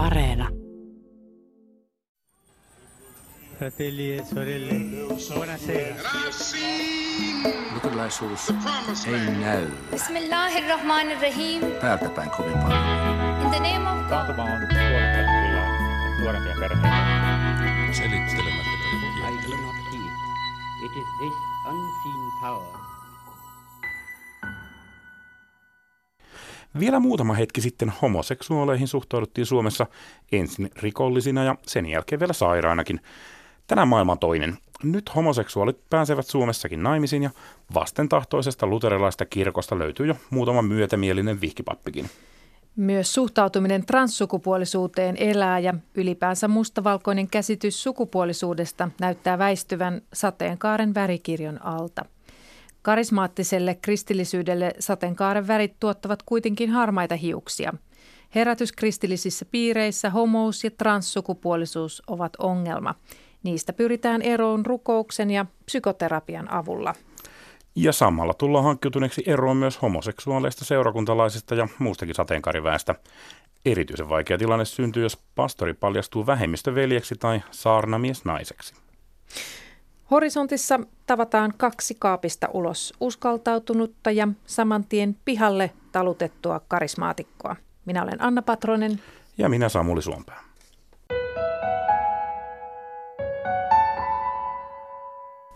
Areena. Fratelli e sorelle, buonasera. Luterilaisuus ei näy Bismillahirrahmanirrahim. päältä päin kovin paljon. In the name of God. Taantuma on kyllä nuorempia perheitä. Selittelemättä I do not heed. It is this unseen power Vielä muutama hetki sitten homoseksuaaleihin suhtauduttiin Suomessa ensin rikollisina ja sen jälkeen vielä sairaanakin. Tänään maailma toinen. Nyt homoseksuaalit pääsevät Suomessakin naimisiin ja vastentahtoisesta luterilaista kirkosta löytyy jo muutama myötämielinen vihkipappikin. Myös suhtautuminen transsukupuolisuuteen elää ja ylipäänsä mustavalkoinen käsitys sukupuolisuudesta näyttää väistyvän sateenkaaren värikirjon alta. Karismaattiselle kristillisyydelle sateenkaaren värit tuottavat kuitenkin harmaita hiuksia. Herätyskristillisissä piireissä homous ja transsukupuolisuus ovat ongelma. Niistä pyritään eroon rukouksen ja psykoterapian avulla. Ja samalla tullaan hankkiutuneeksi eroon myös homoseksuaaleista seurakuntalaisista ja muustakin sateenkaariväestä. Erityisen vaikea tilanne syntyy, jos pastori paljastuu vähemmistöveljeksi tai saarnamies naiseksi. Horisontissa tavataan kaksi kaapista ulos uskaltautunutta ja saman tien pihalle talutettua karismaatikkoa. Minä olen Anna Patronen. Ja minä Samuli Suompää.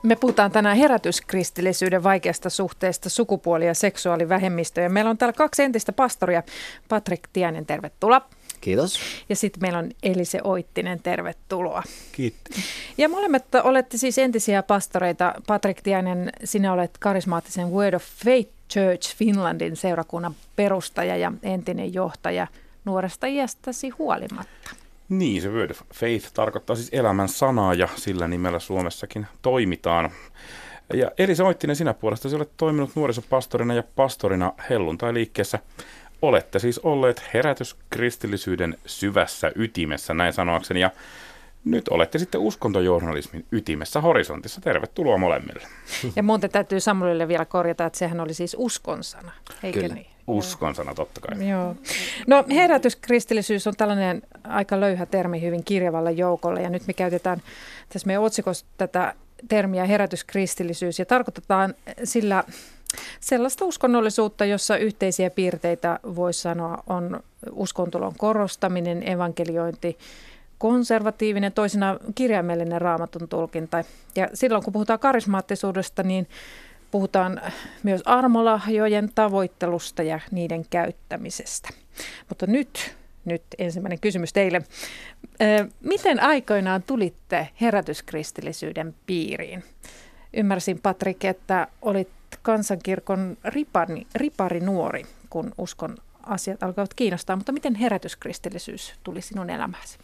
Me puhutaan tänään herätyskristillisyyden vaikeasta suhteesta sukupuoli- ja seksuaalivähemmistöön. Meillä on täällä kaksi entistä pastoria. Patrik Tiainen, tervetuloa. Kiitos. Ja sitten meillä on Elise Oittinen, tervetuloa. Kiitti. Ja molemmat olette siis entisiä pastoreita. Patrik Tiainen, sinä olet karismaattisen Word of Faith Church Finlandin seurakunnan perustaja ja entinen johtaja nuoresta iästäsi huolimatta. Niin, se word of faith tarkoittaa siis elämän sanaa ja sillä nimellä Suomessakin toimitaan. Ja Elisa Oittinen, sinä puolestasi olet toiminut nuorisopastorina ja pastorina helluntai-liikkeessä. Olette siis olleet herätyskristillisyyden syvässä ytimessä, näin sanoakseni, ja nyt olette sitten uskontojournalismin ytimessä horisontissa. Tervetuloa molemmille. Ja muuten täytyy Samuelille vielä korjata, että sehän oli siis uskonsana, eikö Kyllä. niin? Uskon sana totta kai. Joo. No herätyskristillisyys on tällainen aika löyhä termi hyvin kirjavalle joukolle ja nyt me käytetään tässä meidän otsikossa tätä termiä herätyskristillisyys ja tarkoitetaan sillä sellaista uskonnollisuutta, jossa yhteisiä piirteitä voisi sanoa on uskontulon korostaminen, evankeliointi, konservatiivinen, toisena kirjaimellinen raamatun tulkinta. Ja silloin kun puhutaan karismaattisuudesta, niin puhutaan myös armolahjojen tavoittelusta ja niiden käyttämisestä. Mutta nyt, nyt ensimmäinen kysymys teille. Miten aikoinaan tulitte herätyskristillisyyden piiriin? Ymmärsin, Patrik, että olit kansankirkon ripari, ripari nuori, kun uskon asiat alkavat kiinnostaa, mutta miten herätyskristillisyys tuli sinun elämääsi?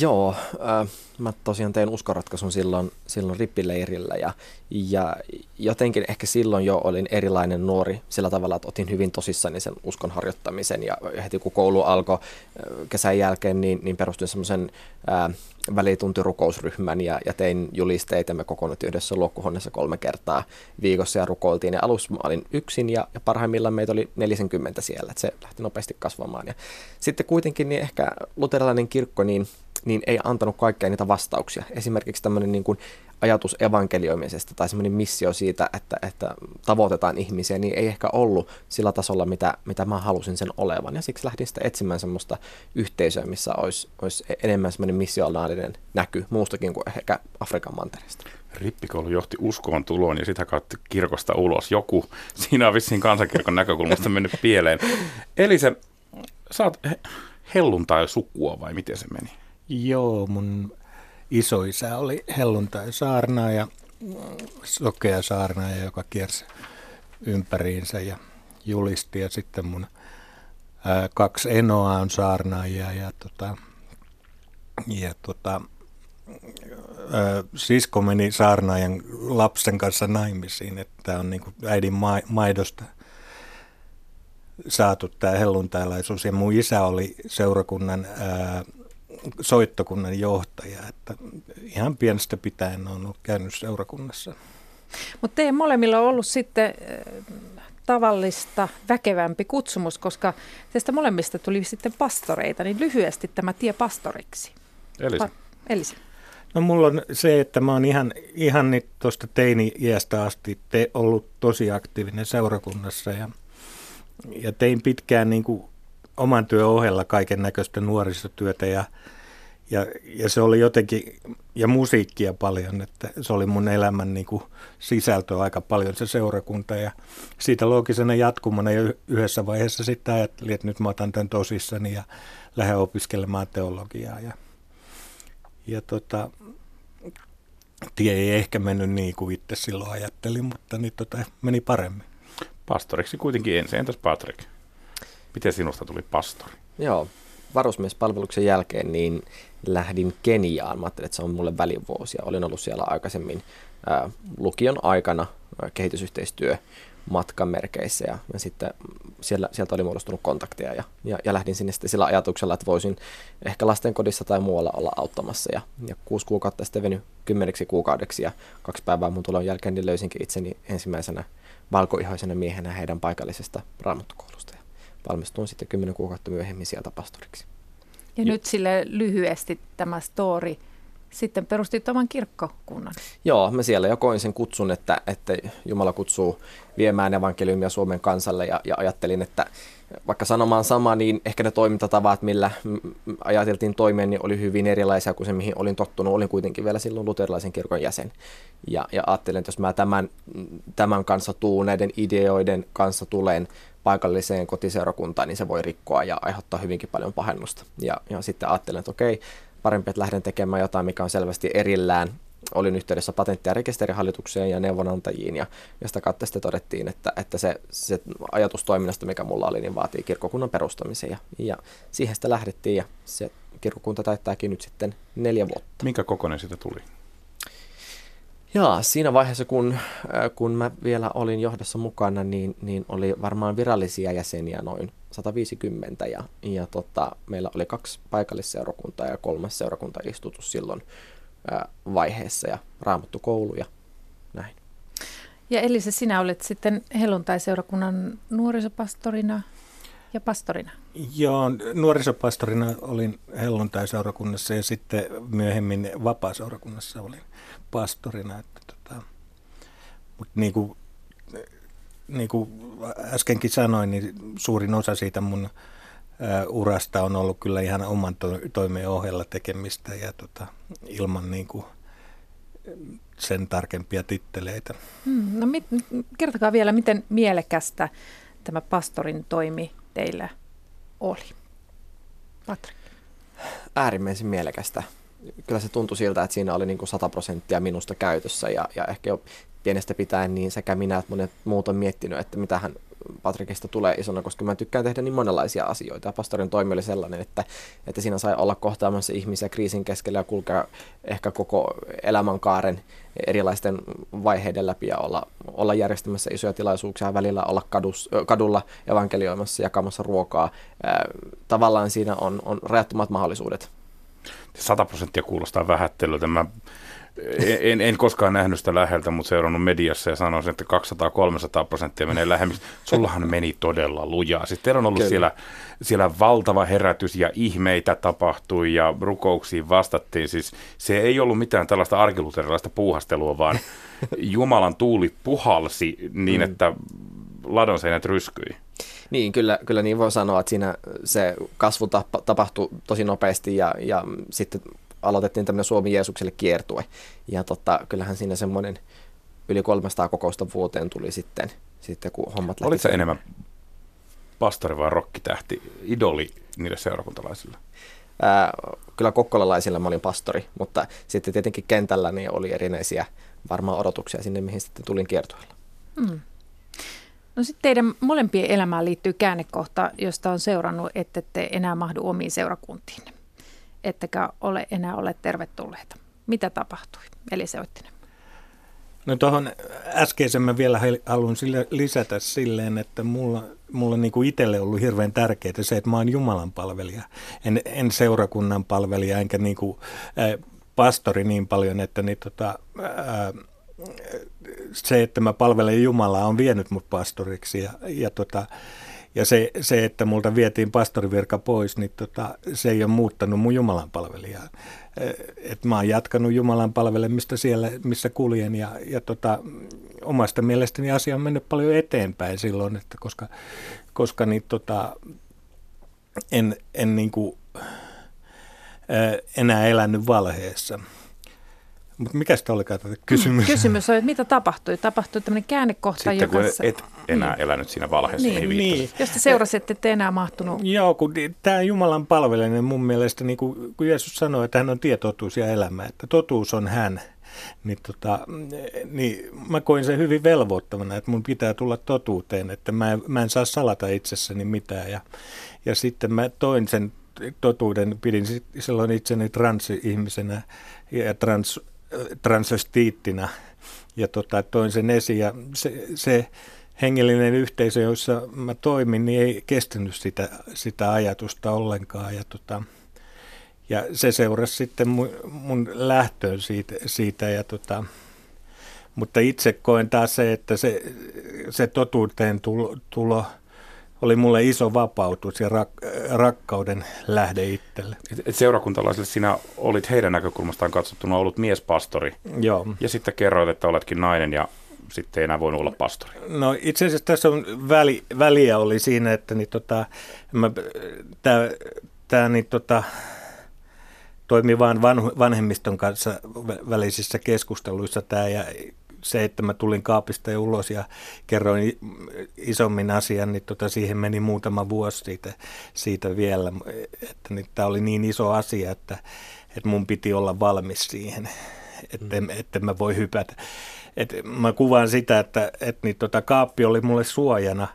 Joo, äh, mä tosiaan tein uskonratkaisun silloin, silloin rippileirillä ja, ja jotenkin ehkä silloin jo olin erilainen nuori sillä tavalla, että otin hyvin tosissani sen uskon harjoittamisen ja heti kun koulu alkoi äh, kesän jälkeen, niin, niin perustin semmoisen äh, välituntirukousryhmän ja, ja tein julisteita. Me kokoonnuttiin yhdessä luokkuhuoneessa kolme kertaa viikossa ja rukoiltiin. Ja alussa mä olin yksin ja, ja parhaimmillaan meitä oli 40 siellä, että se lähti nopeasti kasvamaan. Ja sitten kuitenkin niin ehkä luterilainen kirkko, niin niin ei antanut kaikkea niitä vastauksia. Esimerkiksi tämmöinen niin kuin ajatus evankelioimisesta tai semmoinen missio siitä, että, että tavoitetaan ihmisiä, niin ei ehkä ollut sillä tasolla, mitä, mitä mä halusin sen olevan. Ja siksi lähdin sitten etsimään semmoista yhteisöä, missä olisi, olisi enemmän semmoinen missionaalinen näky muustakin kuin ehkä Afrikan mantereesta. Rippikoulu johti uskoon tuloon ja sitä kautta kirkosta ulos. Joku siinä on vissiin kansankirkon näkökulmasta mennyt pieleen. Eli se, sä oot he- helluntai-sukua vai miten se meni? Joo, mun isoisä oli helluntai saarnaaja, sokea saarnaaja, joka kiersi ympäriinsä ja julisti. Ja sitten mun ää, kaksi enoa on saarnaajia ja, tota, ja tota, ää, sisko meni saarnaajan lapsen kanssa naimisiin, että on niinku äidin ma- maidosta saatu tämä helluntailaisuus. Ja mun isä oli seurakunnan ää, soittokunnan johtaja, että ihan pienestä pitäen on ollut käynyt seurakunnassa. Mutta teidän molemmilla on ollut sitten tavallista väkevämpi kutsumus, koska teistä molemmista tuli sitten pastoreita, niin lyhyesti tämä tie pastoriksi. Eli Pa- Elisa. No mulla on se, että mä oon ihan, ihan nyt tuosta teini-iästä asti te, ollut tosi aktiivinen seurakunnassa ja, ja tein pitkään niin kuin oman työn ohella kaiken näköistä nuorisotyötä ja, ja, ja se oli jotenkin, ja musiikkia paljon, että se oli mun elämän niin kuin sisältö aika paljon se seurakunta ja siitä loogisena jatkumana ja yhdessä vaiheessa sitten ajattelin, että nyt mä otan tämän tosissani ja lähden opiskelemaan teologiaa ja, ja tota, tie ei ehkä mennyt niin kuin itse silloin ajattelin, mutta niin tota, meni paremmin. pastoriksi kuitenkin ensin. Entäs Patrick? Miten sinusta tuli pastori? Joo, varusmiespalveluksen jälkeen niin lähdin Keniaan. Mä ajattelin, että se on mulle välivuosia. Olin ollut siellä aikaisemmin ää, lukion aikana ää, kehitysyhteistyö matkan merkeissä ja, ja sitten siellä, sieltä oli muodostunut kontakteja ja, ja, ja lähdin sinne sitten sillä ajatuksella, että voisin ehkä lastenkodissa tai muualla olla auttamassa ja, ja kuusi kuukautta sitten veny kymmeneksi kuukaudeksi ja kaksi päivää mun tulon jälkeen niin löysinkin itseni ensimmäisenä valkoihoisena miehenä heidän paikallisesta raamattukoulusta valmistuin sitten kymmenen kuukautta myöhemmin sieltä pastoriksi. Ja nyt sille lyhyesti tämä story. Sitten perustit oman kirkkokunnan. Joo, mä siellä jo koin sen kutsun, että, että Jumala kutsuu viemään evankeliumia Suomen kansalle ja, ja ajattelin, että vaikka sanomaan sama, niin ehkä ne toimintatavat, millä ajateltiin toimia, niin oli hyvin erilaisia kuin se, mihin olin tottunut. Olin kuitenkin vielä silloin luterilaisen kirkon jäsen. Ja, ja ajattelin, että jos mä tämän, tämän kanssa tuun, näiden ideoiden kanssa tulen paikalliseen kotiseurakuntaan, niin se voi rikkoa ja aiheuttaa hyvinkin paljon pahennusta. Ja, ja sitten ajattelin, että okei, parempi, että lähden tekemään jotain, mikä on selvästi erillään. Olin yhteydessä patentti- ja rekisterihallitukseen ja neuvonantajiin ja, ja sitä kautta sitten todettiin, että, että se, se ajatus toiminnasta, mikä mulla oli, niin vaatii kirkkokunnan perustamisen ja, ja siihen sitä lähdettiin ja se kirkkokunta täyttääkin nyt sitten neljä vuotta. Minkä kokoinen siitä tuli? Jaa, siinä vaiheessa, kun, äh, kun mä vielä olin johdossa mukana, niin, niin oli varmaan virallisia jäseniä noin 150 ja, ja tota, meillä oli kaksi paikallisseurakuntaa ja kolmas seurakunta istutus silloin ää, vaiheessa ja raamattu koulu ja näin. Ja Elisa, sinä olet sitten helluntai-seurakunnan nuorisopastorina ja pastorina. Joo, nuorisopastorina olin helluntai-seurakunnassa ja sitten myöhemmin vapaa-seurakunnassa olin pastorina. Että tota, mutta niin kuin, niin kuin äskenkin sanoin, niin suurin osa siitä mun urasta on ollut kyllä ihan oman to- toimeen ohella tekemistä ja tota, ilman niin kuin, sen tarkempia titteleitä. Hmm, no mit, kertokaa vielä, miten mielekästä tämä pastorin toimi teillä oli? Patrick. Äärimmäisen mielekästä. Kyllä se tuntui siltä, että siinä oli niin kuin 100 prosenttia minusta käytössä ja, ja ehkä jo pienestä pitäen niin sekä minä että monet muut on miettinyt, että mitä hän Patrikista tulee isona, koska mä tykkään tehdä niin monenlaisia asioita. Pastorin toimi oli sellainen, että, että siinä sai olla kohtaamassa ihmisiä kriisin keskellä ja kulkea ehkä koko elämänkaaren erilaisten vaiheiden läpi ja olla, olla järjestämässä isoja tilaisuuksia välillä olla kadus, kadulla evankelioimassa, jakamassa ruokaa. Tavallaan siinä on, on rajattomat mahdollisuudet. 100 prosenttia kuulostaa vähättelyltä. Mä en, en koskaan nähnyt sitä läheltä, mutta seurannut mediassa ja sanoisin, että 200-300 prosenttia menee lähemmin. Sullahan meni todella lujaa. Sitten teillä on ollut siellä, siellä valtava herätys ja ihmeitä tapahtui ja rukouksiin vastattiin. Siis se ei ollut mitään tällaista arkiluterilaista puuhastelua, vaan Jumalan tuuli puhalsi niin, mm. että ladonseinät ryskyi. Niin, kyllä, kyllä niin voi sanoa, että siinä se kasvu tapahtui tosi nopeasti ja, ja sitten aloitettiin tämmöinen Suomi Jeesukselle kiertue. Ja tota, kyllähän siinä semmoinen yli 300 kokousta vuoteen tuli sitten, sitten kun hommat lähti. Olitko enemmän pastori vai rokkitähti, idoli niille seurakuntalaisille? Ää, kyllä kokkolalaisilla mä olin pastori, mutta sitten tietenkin kentällä niin oli erinäisiä varmaan odotuksia sinne, mihin sitten tulin kiertueella. Hmm. No sitten teidän molempien elämään liittyy käännekohta, josta on seurannut, että te enää mahdu omiin seurakuntiin ettekä ole enää ole tervetulleita. Mitä tapahtui? Eli Oittinen. No tuohon äskeisen mä vielä haluan sille lisätä silleen, että mulla, mulla niin kuin itselle ollut hirveän tärkeää se, että mä oon Jumalan palvelija. En, en seurakunnan palvelija, enkä niin kuin, äh, pastori niin paljon, että niin, tota, äh, se, että mä palvelen Jumalaa, on vienyt mut pastoriksi ja, ja tota, ja se, se, että multa vietiin pastorivirka pois, niin tota, se ei ole muuttanut mun Jumalan palvelijaa. Et mä oon jatkanut Jumalan palvelemista siellä, missä kuljen ja, ja tota, omasta mielestäni asia on mennyt paljon eteenpäin silloin, että koska, koska niin, tota, en, en niin kuin, enää elänyt valheessa. Mutta mikä sitä olikaan tätä kysymys? Kysymys on, että mitä tapahtui? Tapahtui tämmöinen käännekohta, Sitten joka... kun et enää niin. elänyt siinä valheessa, niin, niin, niin. Jos te seurasitte, ette enää mahtunut. Joo, kun tämä Jumalan palveleminen mun mielestä, niin kuin, kun Jeesus sanoi, että hän on tietotuus ja elämä, että totuus on hän, niin, tota, niin mä koin sen hyvin velvoittavana, että mun pitää tulla totuuteen, että mä en, mä en saa salata itsessäni mitään. Ja, ja sitten mä toin sen totuuden, pidin silloin itseni transihmisenä ja trans, transvestiittina ja tota, toin sen esiin. Ja se, se hengellinen yhteisö, jossa mä toimin, niin ei kestänyt sitä, sitä ajatusta ollenkaan. Ja tota, ja se seurasi sitten mun, mun lähtöön siitä, siitä ja tota, mutta itse koen taas se, että se, se totuuteen tulo, tulo oli mulle iso vapautus ja rak, rakkauden lähde itselle. Seurakuntalaisille sinä olit heidän näkökulmastaan katsottuna ollut miespastori. Joo. Ja sitten kerroit, että oletkin nainen ja sitten ei enää voinut olla pastori. No itse asiassa tässä on väli, väliä oli siinä, että niin tota, tämä niin tota, toimi vain vanhemmiston kanssa välisissä keskusteluissa tämä ja se, että mä tulin kaapista ja ulos ja kerroin isommin asian, niin tota, siihen meni muutama vuosi siitä, siitä vielä. Että niin, tämä oli niin iso asia, että, että mun piti olla valmis siihen, että, mm. että mä voi hypätä. Et mä kuvaan sitä, että, että niin, tota, kaappi oli mulle suojana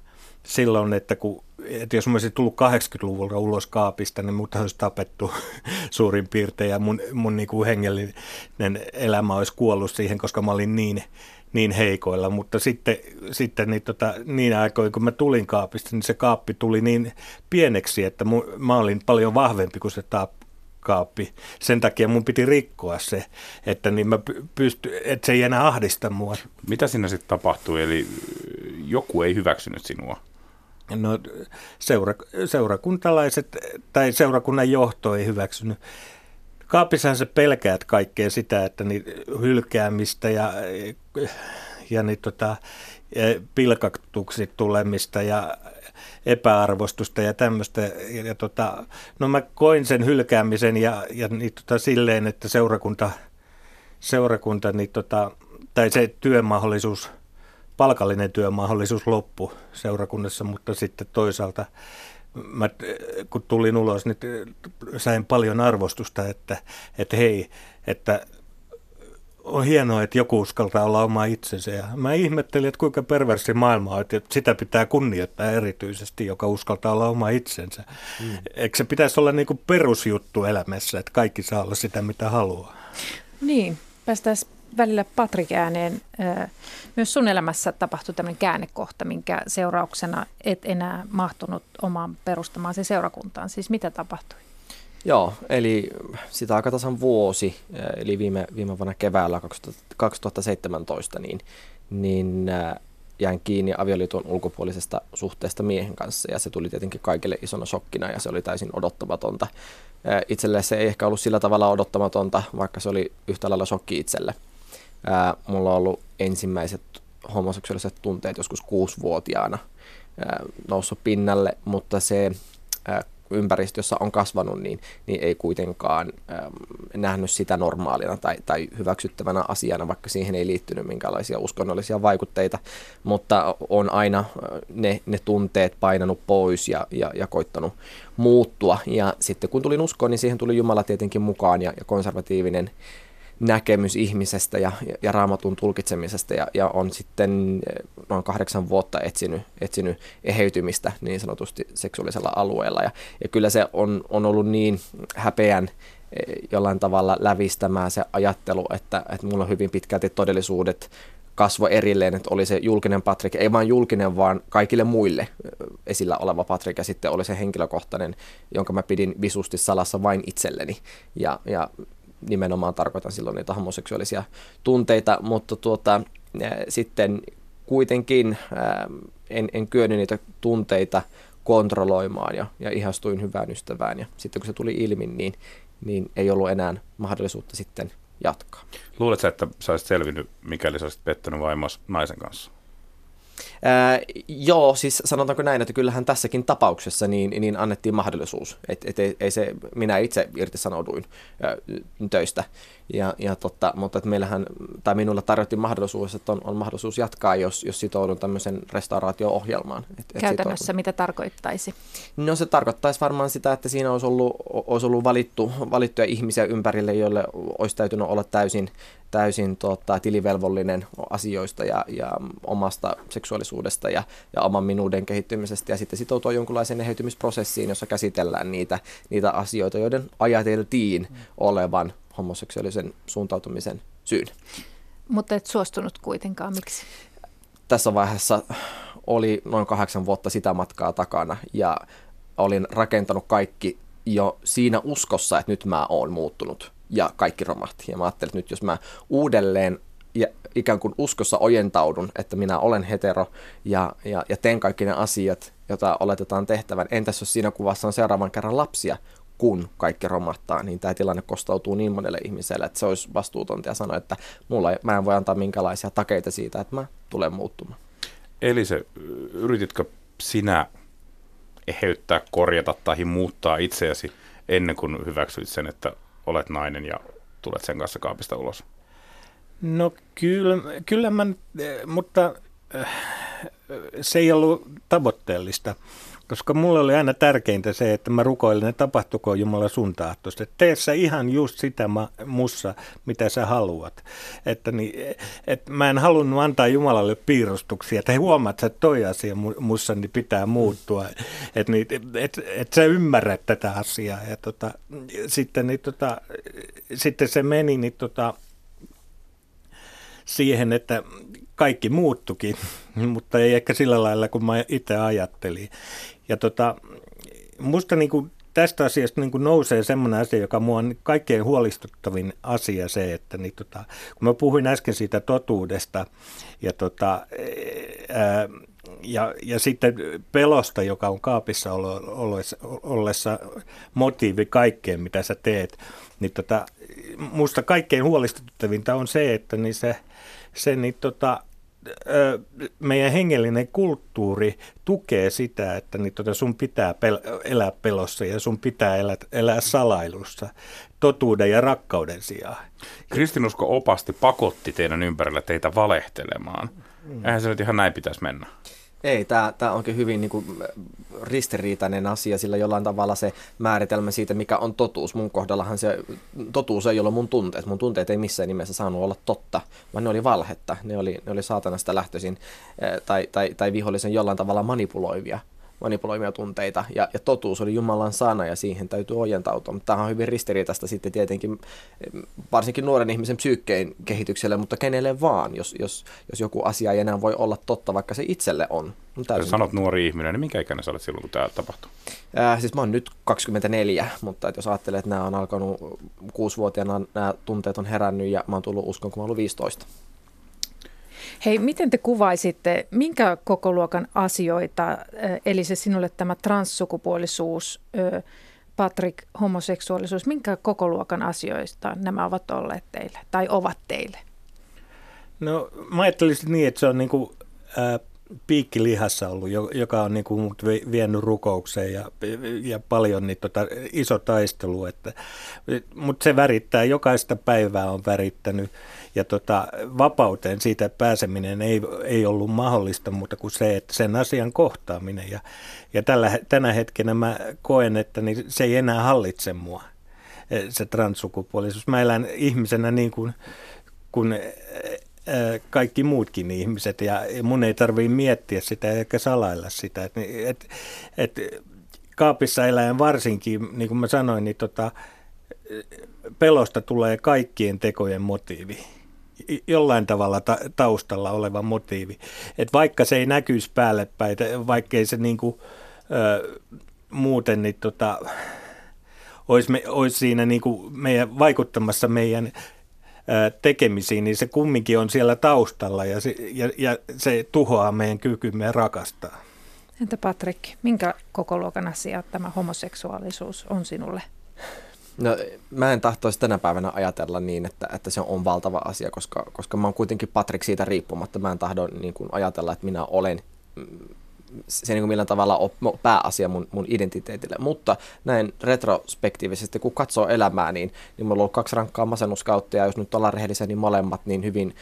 silloin, että kun että jos mä olisin tullut 80-luvulla ulos kaapista, niin mut olisi tapettu suurin piirtein ja mun, mun niin kuin hengellinen elämä olisi kuollut siihen, koska mä olin niin, niin heikoilla. Mutta sitten, sitten niin, tota, niin aikoina, kun mä tulin kaapista, niin se kaappi tuli niin pieneksi, että mu, mä olin paljon vahvempi kuin se taap, kaappi. Sen takia mun piti rikkoa se, että, niin mä pysty, että se ei enää ahdista mua. Mitä siinä sitten tapahtui? Eli joku ei hyväksynyt sinua? No, seura, seurakuntalaiset tai seurakunnan johto ei hyväksynyt. Kaapissahan se pelkäät kaikkea sitä, että niin hylkäämistä ja, ja niin tota, pilkatuksi tulemista ja epäarvostusta ja tämmöistä. Ja, ja tota, no mä koin sen hylkäämisen ja, ja niin tota, silleen, että seurakunta, seurakunta niin tota, tai se työmahdollisuus – palkallinen työmahdollisuus loppu seurakunnassa, mutta sitten toisaalta mä, kun tulin ulos, niin sain paljon arvostusta, että, että hei, että on hienoa, että joku uskaltaa olla oma itsensä. Ja mä ihmettelin, että kuinka perversi maailma on, että sitä pitää kunnioittaa erityisesti, joka uskaltaa olla oma itsensä. Mm. Eikö se pitäisi olla niin kuin perusjuttu elämässä, että kaikki saa olla sitä, mitä haluaa? Niin, päästään välillä Patrik ääneen. Myös sun elämässä tapahtui tämmöinen käännekohta, minkä seurauksena et enää mahtunut omaan perustamaan se seurakuntaan. Siis mitä tapahtui? Joo, eli sitä aika tasan vuosi, eli viime, viime vuonna keväällä 2017, niin, niin jäin kiinni avioliiton ulkopuolisesta suhteesta miehen kanssa ja se tuli tietenkin kaikille isona shokkina ja se oli täysin odottamatonta. Itselle se ei ehkä ollut sillä tavalla odottamatonta, vaikka se oli yhtä lailla shokki itselle – mulla on ollut ensimmäiset homoseksuaaliset tunteet joskus kuusivuotiaana noussut pinnalle, mutta se ää, ympäristö, jossa on kasvanut, niin, niin ei kuitenkaan ää, nähnyt sitä normaalina tai, tai hyväksyttävänä asiana, vaikka siihen ei liittynyt minkälaisia uskonnollisia vaikutteita, mutta on aina ne, ne tunteet painanut pois ja, ja, ja koittanut muuttua. Ja sitten kun tulin uskoon, niin siihen tuli Jumala tietenkin mukaan ja, ja konservatiivinen näkemys ihmisestä ja, ja raamatun tulkitsemisesta ja, ja on sitten eh, noin kahdeksan vuotta etsinyt, etsinyt eheytymistä niin sanotusti seksuaalisella alueella. Ja, ja kyllä se on, on ollut niin häpeän eh, jollain tavalla lävistämää se ajattelu, että, että mulla on hyvin pitkälti todellisuudet kasvo erilleen, että oli se julkinen Patrik, ei vain julkinen, vaan kaikille muille eh, esillä oleva Patrik, ja sitten oli se henkilökohtainen, jonka mä pidin visusti salassa vain itselleni. Ja, ja nimenomaan tarkoitan silloin niitä homoseksuaalisia tunteita, mutta tuota, sitten kuitenkin en, en kyennyt niitä tunteita kontrolloimaan ja, ja ihastuin hyvään ystävään. Ja sitten kun se tuli ilmi, niin, niin ei ollut enää mahdollisuutta sitten jatkaa. Luuletko, että sä olisit selvinnyt, mikäli sä olisit pettänyt vaimoa naisen kanssa? Ää, joo, siis sanotaanko näin, että kyllähän tässäkin tapauksessa niin, niin annettiin mahdollisuus. Et, et ei, ei se, minä itse irtisanouduin ää, töistä, ja, ja totta, mutta että meillähän, tai minulle tarjottiin mahdollisuus, että on, on mahdollisuus jatkaa, jos, jos sitoudun tämmöisen restauraatio-ohjelmaan. Et, et Käytännössä sitoudun. mitä tarkoittaisi? No se tarkoittaisi varmaan sitä, että siinä olisi ollut, olisi ollut valittu, valittuja ihmisiä ympärille, joille olisi täytynyt olla täysin, täysin tota, tilivelvollinen asioista ja, ja omasta seksuaalisuudesta ja, ja oman minuuden kehittymisestä ja sitten sitoutua jonkunlaiseen eheytymisprosessiin, jossa käsitellään niitä, niitä asioita, joiden ajateltiin olevan homoseksuaalisen suuntautumisen syyn. Mutta et suostunut kuitenkaan, miksi? Tässä vaiheessa oli noin kahdeksan vuotta sitä matkaa takana ja olin rakentanut kaikki jo siinä uskossa, että nyt mä oon muuttunut ja kaikki romahti. Ja mä ajattelin, että nyt jos mä uudelleen ja ikään kuin uskossa ojentaudun, että minä olen hetero ja, ja, ja teen kaikki ne asiat, joita oletetaan tehtävän. Entäs jos siinä kuvassa on seuraavan kerran lapsia, kun kaikki romahtaa, niin tämä tilanne kostautuu niin monelle ihmiselle, että se olisi vastuutonta ja sanoa, että mulla ei, mä en voi antaa minkälaisia takeita siitä, että mä tulen muuttumaan. Eli se, yrititkö sinä eheyttää, korjata tai muuttaa itseäsi ennen kuin hyväksyit sen, että olet nainen ja tulet sen kanssa kaapista ulos? No kyllä, kyllä mä, mutta äh, se ei ollut tavoitteellista. Koska mulle oli aina tärkeintä se, että mä rukoilen, että tapahtuko Jumala sun tahtosta. Tee sä ihan just sitä mussa, mitä sä haluat. Että, niin, et mä en halunnut antaa Jumalalle piirustuksia, että huomaat, että toi asia mussa niin pitää muuttua. Että niin, et, et sä ymmärrät tätä asiaa. Ja tota, sitten, niin, tota, sitten se meni niin, tota, siihen, että kaikki muuttukin, mutta ei ehkä sillä lailla kuin mä itse ajattelin. Ja tota, musta niin kuin tästä asiasta niin kuin nousee semmoinen asia, joka mua on kaikkein huolestuttavin asia se, että niin tota, kun mä puhuin äsken siitä totuudesta ja, tota, ää, ja, ja sitten pelosta, joka on kaapissa ollessa, ollessa motiivi kaikkeen, mitä sä teet, niin tota, musta kaikkein huolestuttavinta on se, että niin se, se niin tota, meidän hengellinen kulttuuri tukee sitä, että niin tota sun pitää pel- elää pelossa ja sun pitää elää, elää salailussa totuuden ja rakkauden sijaan. Kristinusko opasti pakotti teidän ympärillä teitä valehtelemaan. Mm. Eihän se nyt ihan näin pitäisi mennä. Ei, tämä, tämä onkin hyvin niin kuin, ristiriitainen asia, sillä jollain tavalla se määritelmä siitä, mikä on totuus. Mun kohdallahan se totuus ei ole mun tunteet. Mun tunteet ei missään nimessä saanut olla totta, vaan ne oli valhetta. Ne oli, ne oli saatanasta lähtöisin eh, tai, tai, tai vihollisen jollain tavalla manipuloivia manipuloimia tunteita, ja, ja totuus oli Jumalan sana, ja siihen täytyy ojentautua. Mutta tämä on hyvin ristiriitaista sitten tietenkin, varsinkin nuoren ihmisen psyykkeen kehitykselle, mutta kenelle vaan, jos, jos, jos joku asia ei enää voi olla totta, vaikka se itselle on. Jos sanot nuori ihminen, niin minkä ikäinen sä olet silloin, kun tämä tapahtui? Äh, siis mä oon nyt 24, mutta että jos ajattelee, että nämä on alkanut kuusivuotiaana, nämä tunteet on herännyt, ja mä oon tullut uskon, kun mä oon ollut 15. Hei, miten te kuvaisitte, minkä kokoluokan asioita, eli se sinulle tämä transsukupuolisuus, Patrick, homoseksuaalisuus, minkä kokoluokan asioista nämä ovat olleet teille tai ovat teille? No mä ajattelisin niin, että se on niin kuin, äh, piikki lihassa ollut, joka on niin kuin mut vienyt rukoukseen ja, ja paljon niin tota, iso taistelu. Mutta se värittää, jokaista päivää on värittänyt ja tota, vapauteen siitä pääseminen ei, ei ollut mahdollista muuta kuin se, että sen asian kohtaaminen. Ja, ja tällä, tänä hetkenä mä koen, että niin se ei enää hallitse mua, e, se transsukupuolisuus. Mä elän ihmisenä niin kuin, kun e, kaikki muutkin ihmiset ja mun ei tarvitse miettiä sitä eikä salailla sitä. Et, et, et, kaapissa eläen varsinkin, niin kuin mä sanoin, niin tota, pelosta tulee kaikkien tekojen motiivi jollain tavalla ta- taustalla oleva motiivi. Et vaikka se ei näkyisi päälle päin, vaikkei se niinku, ö, muuten niin tota, olisi, me, olisi siinä niinku meidän, vaikuttamassa meidän tekemisiin, niin se kumminkin on siellä taustalla ja se, ja, ja se tuhoaa meidän kykymme rakastaa. Entä Patrik, minkä kokoluokan asia tämä homoseksuaalisuus on sinulle? No, mä en tahtoisi tänä päivänä ajatella niin, että, että se on valtava asia, koska, koska mä oon kuitenkin Patrik siitä riippumatta. Mä en tahdo niin kuin ajatella, että minä olen mm, se niin kuin millään tavalla on pääasia mun, mun identiteetille. Mutta näin retrospektiivisesti, kun katsoo elämää, niin, niin mulla on ollut kaksi rankkaa masennuskautta, ja jos nyt ollaan rehellisiä, niin molemmat niin hyvin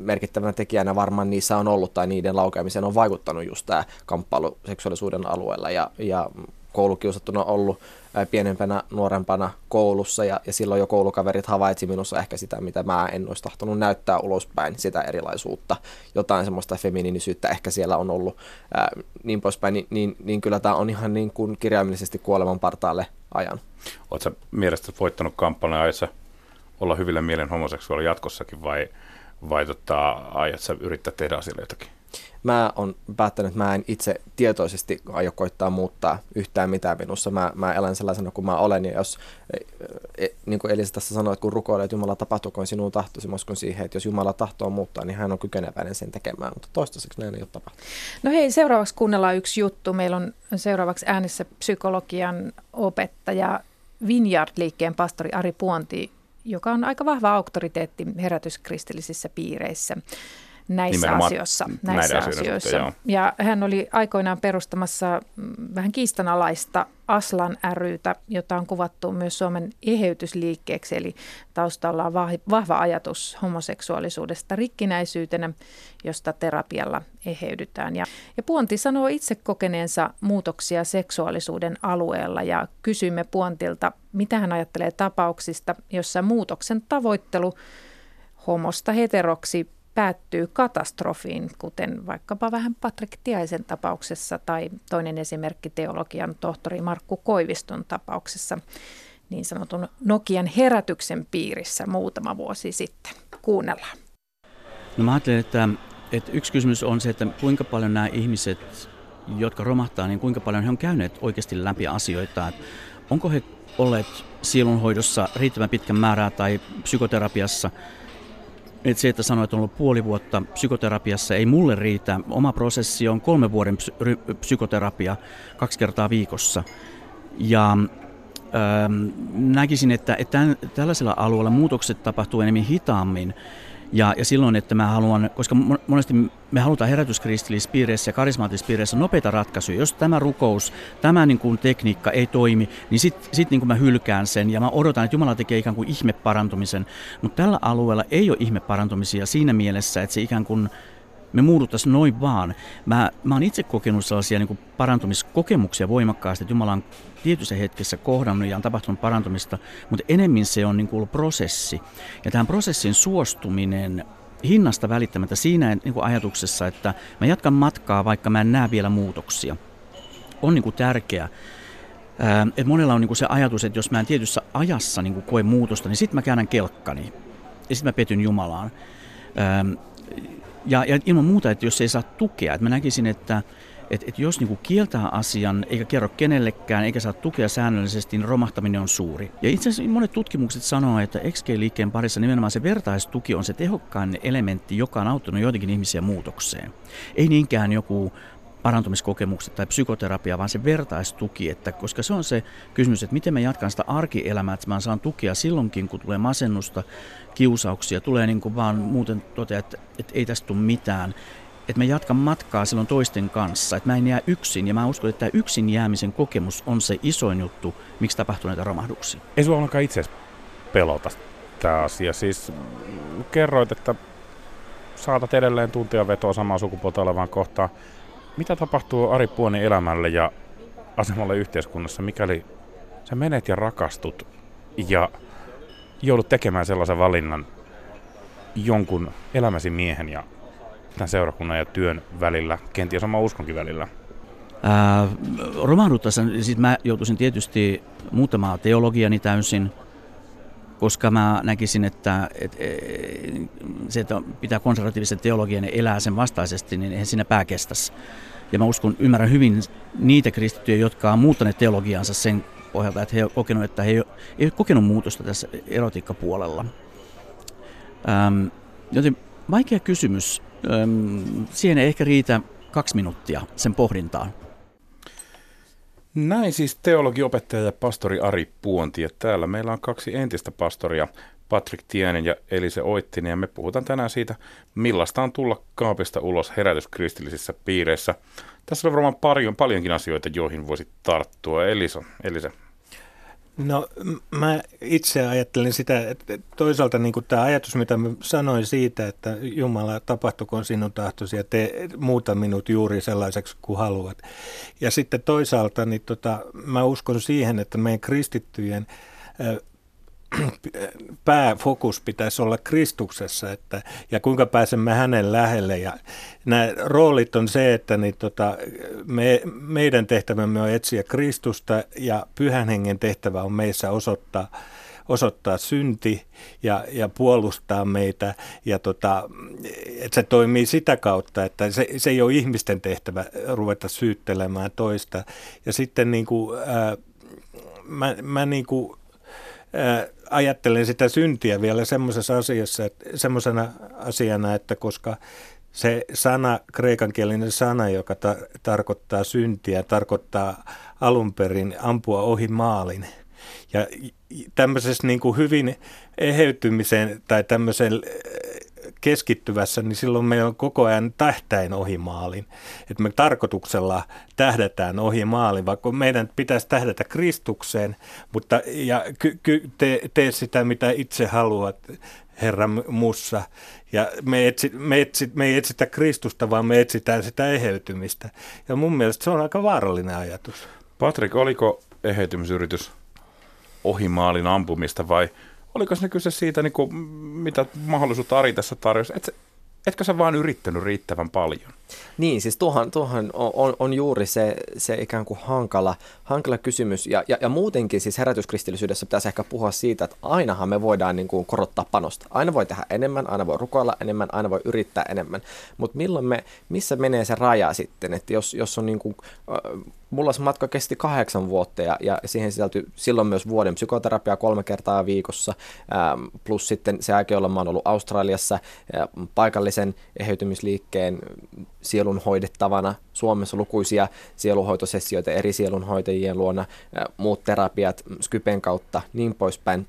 merkittävänä tekijänä varmaan niissä on ollut, tai niiden laukeamiseen on vaikuttanut just tämä kamppailu seksuaalisuuden alueella, ja, ja koulukiusattuna ollut pienempänä, nuorempana koulussa ja, ja silloin jo koulukaverit havaitsi minussa ehkä sitä, mitä mä en olisi tahtonut näyttää ulospäin, sitä erilaisuutta, jotain semmoista feminiinisyyttä ehkä siellä on ollut ää, niin poispäin, niin, niin, niin kyllä tämä on ihan niin kuin kirjaimellisesti kuoleman partaalle ajan. Oletko mielestäsi voittanut kampanjan ajassa olla hyvillä mielen homoseksuaali jatkossakin vai, vai tota, aiot sä yrittää tehdä asialle jotakin? Mä oon päättänyt, että mä en itse tietoisesti aio koittaa muuttaa yhtään mitään minussa. Mä, mä elän sellaisena kuin mä olen, ja jos, e, e, niin kuin Elisa tässä sanoi, että kun rukoilee, että Jumala tapahtukoon sinun tahtosi, mä uskon siihen, että jos Jumala tahtoo muuttaa, niin hän on kykeneväinen sen tekemään, mutta toistaiseksi näin ei ole tapahtunut. No hei, seuraavaksi kuunnellaan yksi juttu. Meillä on seuraavaksi äänessä psykologian opettaja Vineyard-liikkeen pastori Ari Puonti, joka on aika vahva auktoriteetti herätyskristillisissä piireissä näissä Nimenomaan asioissa. Näissä asioissa. Suhteen, ja hän oli aikoinaan perustamassa mm, vähän kiistanalaista Aslan rytä, jota on kuvattu myös Suomen eheytysliikkeeksi, eli taustalla on vahva ajatus homoseksuaalisuudesta rikkinäisyytenä, josta terapialla eheydytään. Ja, ja Puonti sanoo itse kokeneensa muutoksia seksuaalisuuden alueella ja kysymme Puontilta, mitä hän ajattelee tapauksista, jossa muutoksen tavoittelu homosta heteroksi päättyy katastrofiin, kuten vaikkapa vähän Patrik Tiaisen tapauksessa tai toinen esimerkki teologian tohtori Markku Koiviston tapauksessa niin sanotun Nokian herätyksen piirissä muutama vuosi sitten. Kuunnellaan. No mä ajattelen, että, että yksi kysymys on se, että kuinka paljon nämä ihmiset, jotka romahtaa, niin kuinka paljon he on käyneet oikeasti läpi asioita. Että onko he olleet sielunhoidossa riittävän pitkän määrää tai psykoterapiassa – et se, että sanoit, että on ollut puoli vuotta psykoterapiassa, ei mulle riitä. Oma prosessi on kolme vuoden psy- psykoterapia kaksi kertaa viikossa. Ja ähm, näkisin, että, että tällaisella alueella muutokset tapahtuu enemmän hitaammin ja, ja silloin, että mä haluan, koska monesti me halutaan herätyskristillisessä piireissä ja karismaattisissa piireissä nopeita ratkaisuja. Jos tämä rukous, tämä niin kuin tekniikka ei toimi, niin sitten sit niin mä hylkään sen ja mä odotan, että Jumala tekee ikään kuin ihmeparantumisen. Mutta tällä alueella ei ole ihmeparantumisia siinä mielessä, että se ikään kuin me muuduttaisiin noin vaan. Mä, mä oon itse kokenut sellaisia niin kuin parantumiskokemuksia voimakkaasti, että Jumala on tietyssä hetkessä kohdannut ja on tapahtunut parantumista, mutta enemmän se on niin kuin ollut prosessi. Ja tähän prosessin suostuminen hinnasta välittämättä siinä niin kuin ajatuksessa, että mä jatkan matkaa, vaikka mä en näe vielä muutoksia, on niin kuin tärkeä. Et monella on niin kuin se ajatus, että jos mä en tietyssä ajassa niin kuin koe muutosta, niin sitten mä käännän kelkkani ja sitten mä petyn Jumalaan. Ja, ja ilman muuta, että jos ei saa tukea, että mä näkisin, että et, et jos niinku kieltää asian eikä kerro kenellekään eikä saa tukea säännöllisesti, niin romahtaminen on suuri. Ja itse asiassa monet tutkimukset sanoo, että XG-liikkeen parissa nimenomaan se vertaistuki on se tehokkain elementti, joka on auttanut joitakin ihmisiä muutokseen. Ei niinkään joku parantumiskokemukset tai psykoterapia, vaan se vertaistuki, että koska se on se kysymys, että miten mä jatkan sitä arkielämää, että mä saan tukea silloinkin, kun tulee masennusta, kiusauksia, tulee niin kuin vaan muuten totea, että, että ei tästä tule mitään, että mä jatkan matkaa silloin toisten kanssa, että mä en jää yksin. Ja mä uskon, että tämä yksin jäämisen kokemus on se isoin juttu, miksi tapahtuu näitä romahduksia. Ei sua ollenkaan itse pelota tämä asia. Siis kerroit, että saatat edelleen tuntia vetoa samaa sukupuolta olevaan kohtaan. Mitä tapahtuu Ari Puonin elämälle ja asemalle yhteiskunnassa, mikäli sä menet ja rakastut ja joudut tekemään sellaisen valinnan jonkun elämäsi miehen ja tämän seurakunnan ja työn välillä, kenties oma uskonkin välillä? Romahduttaessa, siis mä joutuisin tietysti muuttamaan teologiani täysin, koska mä näkisin, että, että se, että pitää konservatiivisen teologian elää sen vastaisesti, niin eihän siinä pää kestäisi. Ja mä uskon, ymmärrän hyvin niitä kristittyjä, jotka on muuttaneet teologiansa sen pohjalta, että he ovat kokenut, että he ei ole kokenut muutosta tässä erotiikkapuolella. Ähm, joten vaikea kysymys. Siihen ei ehkä riitä kaksi minuuttia sen pohdintaan. Näin siis teologiopettaja ja pastori Ari Puonti. Ja täällä meillä on kaksi entistä pastoria, Patrick Tienen ja Elise Oittinen. Ja me puhutaan tänään siitä, millaista on tulla kaapista ulos herätyskristillisissä piireissä. Tässä on varmaan paljon, paljonkin asioita, joihin voisi tarttua. Elisa, Elise, No mä itse ajattelen sitä, että toisaalta niin tämä ajatus, mitä mä sanoin siitä, että Jumala tapahtukoon sinun tahtosi ja tee muuta minut juuri sellaiseksi kuin haluat. Ja sitten toisaalta niin tota, mä uskon siihen, että meidän kristittyjen pääfokus pitäisi olla Kristuksessa että, ja kuinka pääsemme hänen lähelle. Ja nämä roolit on se, että niin tota, me, meidän tehtävämme on etsiä Kristusta ja pyhän hengen tehtävä on meissä osoittaa, osoittaa synti ja, ja puolustaa meitä. Ja tota, että se toimii sitä kautta, että se, se ei ole ihmisten tehtävä ruveta syyttelemään toista. Ja sitten niin kuin, ää, mä, mä niin kuin, ajattelen sitä syntiä vielä semmoisessa asiassa, semmoisena asiana, että koska se sana, kreikankielinen sana, joka ta- tarkoittaa syntiä, tarkoittaa alun perin ampua ohi maalin. Ja tämmöisessä niin kuin hyvin eheytymiseen tai tämmöisen keskittyvässä, niin silloin meillä on koko ajan tähtäin ohi maalin. Että me tarkoituksella tähdätään ohi maalin, vaikka meidän pitäisi tähdätä Kristukseen, mutta ja ky, ky, tee, tee sitä, mitä itse haluat, Herra mussa. Ja me, etsi, me, etsi, me ei etsitä Kristusta, vaan me etsitään sitä eheytymistä. Ja mun mielestä se on aika vaarallinen ajatus. Patrick, oliko eheytymisyritys ohimaalin ampumista vai oliko se kyse siitä, niin kuin, mitä mahdollisuutta Ari tässä tarjosi? Et, etkö sä vaan yrittänyt riittävän paljon? Niin, siis tuohan, tuohan on, on, juuri se, se ikään kuin hankala, hankala kysymys. Ja, ja, ja muutenkin siis herätyskristillisyydessä pitäisi ehkä puhua siitä, että ainahan me voidaan niin kuin korottaa panosta. Aina voi tehdä enemmän, aina voi rukoilla enemmän, aina voi yrittää enemmän. Mutta milloin me, missä menee se raja sitten, että jos, jos on niin kuin, mulla se matka kesti kahdeksan vuotta ja, ja siihen sisältyi silloin myös vuoden psykoterapiaa kolme kertaa viikossa, ähm, plus sitten se aika, jolloin mä oon ollut Australiassa äh, paikallisen eheytymisliikkeen sielun hoidettavana. Suomessa lukuisia sielunhoitosessioita eri sielunhoitajien luona, muut terapiat Skypen kautta, niin poispäin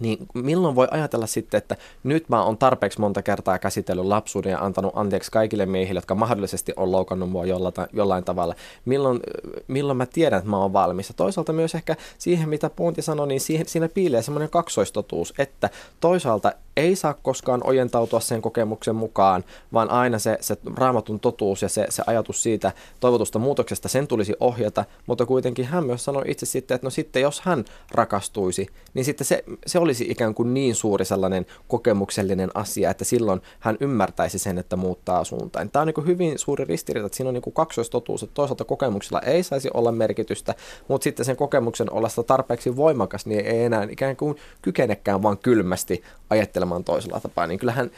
niin milloin voi ajatella sitten, että nyt mä oon tarpeeksi monta kertaa käsitellyt lapsuuden ja antanut anteeksi kaikille miehille, jotka mahdollisesti on loukannut mua jollain, tavalla. Milloin, milloin mä tiedän, että mä oon valmis. Toisaalta myös ehkä siihen, mitä Ponti sanoi, niin siihen, siinä piilee semmoinen kaksoistotuus, että toisaalta ei saa koskaan ojentautua sen kokemuksen mukaan, vaan aina se, se raamatun totuus ja se, se ajatus siitä toivotusta muutoksesta, sen tulisi ohjata, mutta kuitenkin hän myös sanoi itse sitten, että no sitten jos hän rakastuisi, niin sitten se, se olisi ikään kuin niin suuri sellainen kokemuksellinen asia, että silloin hän ymmärtäisi sen, että muuttaa suuntaan. Tämä on niin hyvin suuri ristiriita, että siinä on niin kaksoistotuus, että toisaalta kokemuksella ei saisi olla merkitystä, mutta sitten sen kokemuksen ollessa tarpeeksi voimakas, niin ei enää ikään kuin kykenekään vaan kylmästi ajattelemaan toisella tapaa, niin kyllähän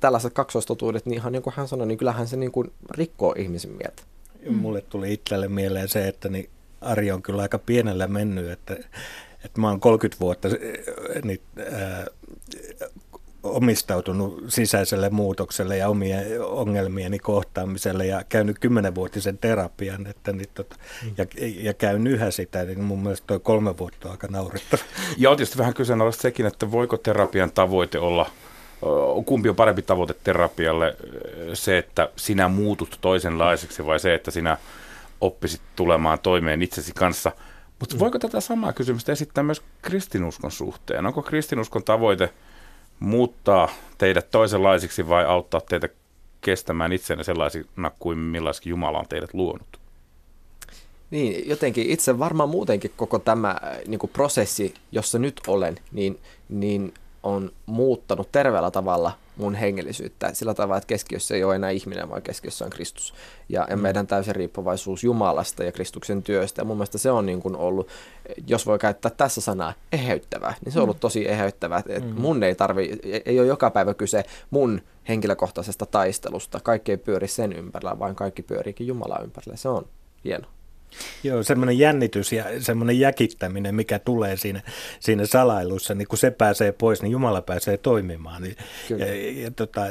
tällaiset kaksoistotuudet, niin ihan niin kuin hän sanoi, niin kyllähän se niin kuin rikkoo ihmisen mieltä. Mulle tuli itselle mieleen se, että niin Ari on kyllä aika pienellä mennyt, että että mä oon 30 vuotta niin, äh, omistautunut sisäiselle muutokselle ja omien ongelmieni kohtaamiselle ja käynyt kymmenenvuotisen terapian että niin, tota, mm. ja, ja käyn yhä sitä, niin mun mielestä toi kolme vuotta on aika naurettava. Ja on tietysti vähän kyseenalaista sekin, että voiko terapian tavoite olla kumpi on parempi tavoite terapialle, se, että sinä muutut toisenlaiseksi vai se, että sinä oppisit tulemaan toimeen itsesi kanssa – mutta voiko tätä samaa kysymystä esittää myös kristinuskon suhteen? Onko kristinuskon tavoite muuttaa teidät toisenlaisiksi vai auttaa teitä kestämään itsenne sellaisina kuin millaisikin Jumala on teidät luonut? Niin, jotenkin itse varmaan muutenkin koko tämä äh, niin kuin prosessi, jossa nyt olen, niin, niin on muuttanut terveellä tavalla mun hengellisyyttä sillä tavalla, että keskiössä ei ole enää ihminen, vaan keskiössä on Kristus. Ja, ja mm. meidän täysin riippuvaisuus Jumalasta ja Kristuksen työstä. Ja mun mielestä se on niin kuin ollut, jos voi käyttää tässä sanaa, eheyttävää, niin se on ollut mm. tosi eheyttävää. Että mm. mun ei tarvi, ei ole joka päivä kyse mun henkilökohtaisesta taistelusta. Kaikki ei pyöri sen ympärillä, vaan kaikki pyöriikin Jumalan ympärillä. Se on hieno. Joo, semmoinen jännitys ja semmoinen jäkittäminen, mikä tulee siinä, siinä salailussa, niin kun se pääsee pois, niin Jumala pääsee toimimaan. Niin, ja, ja, tota,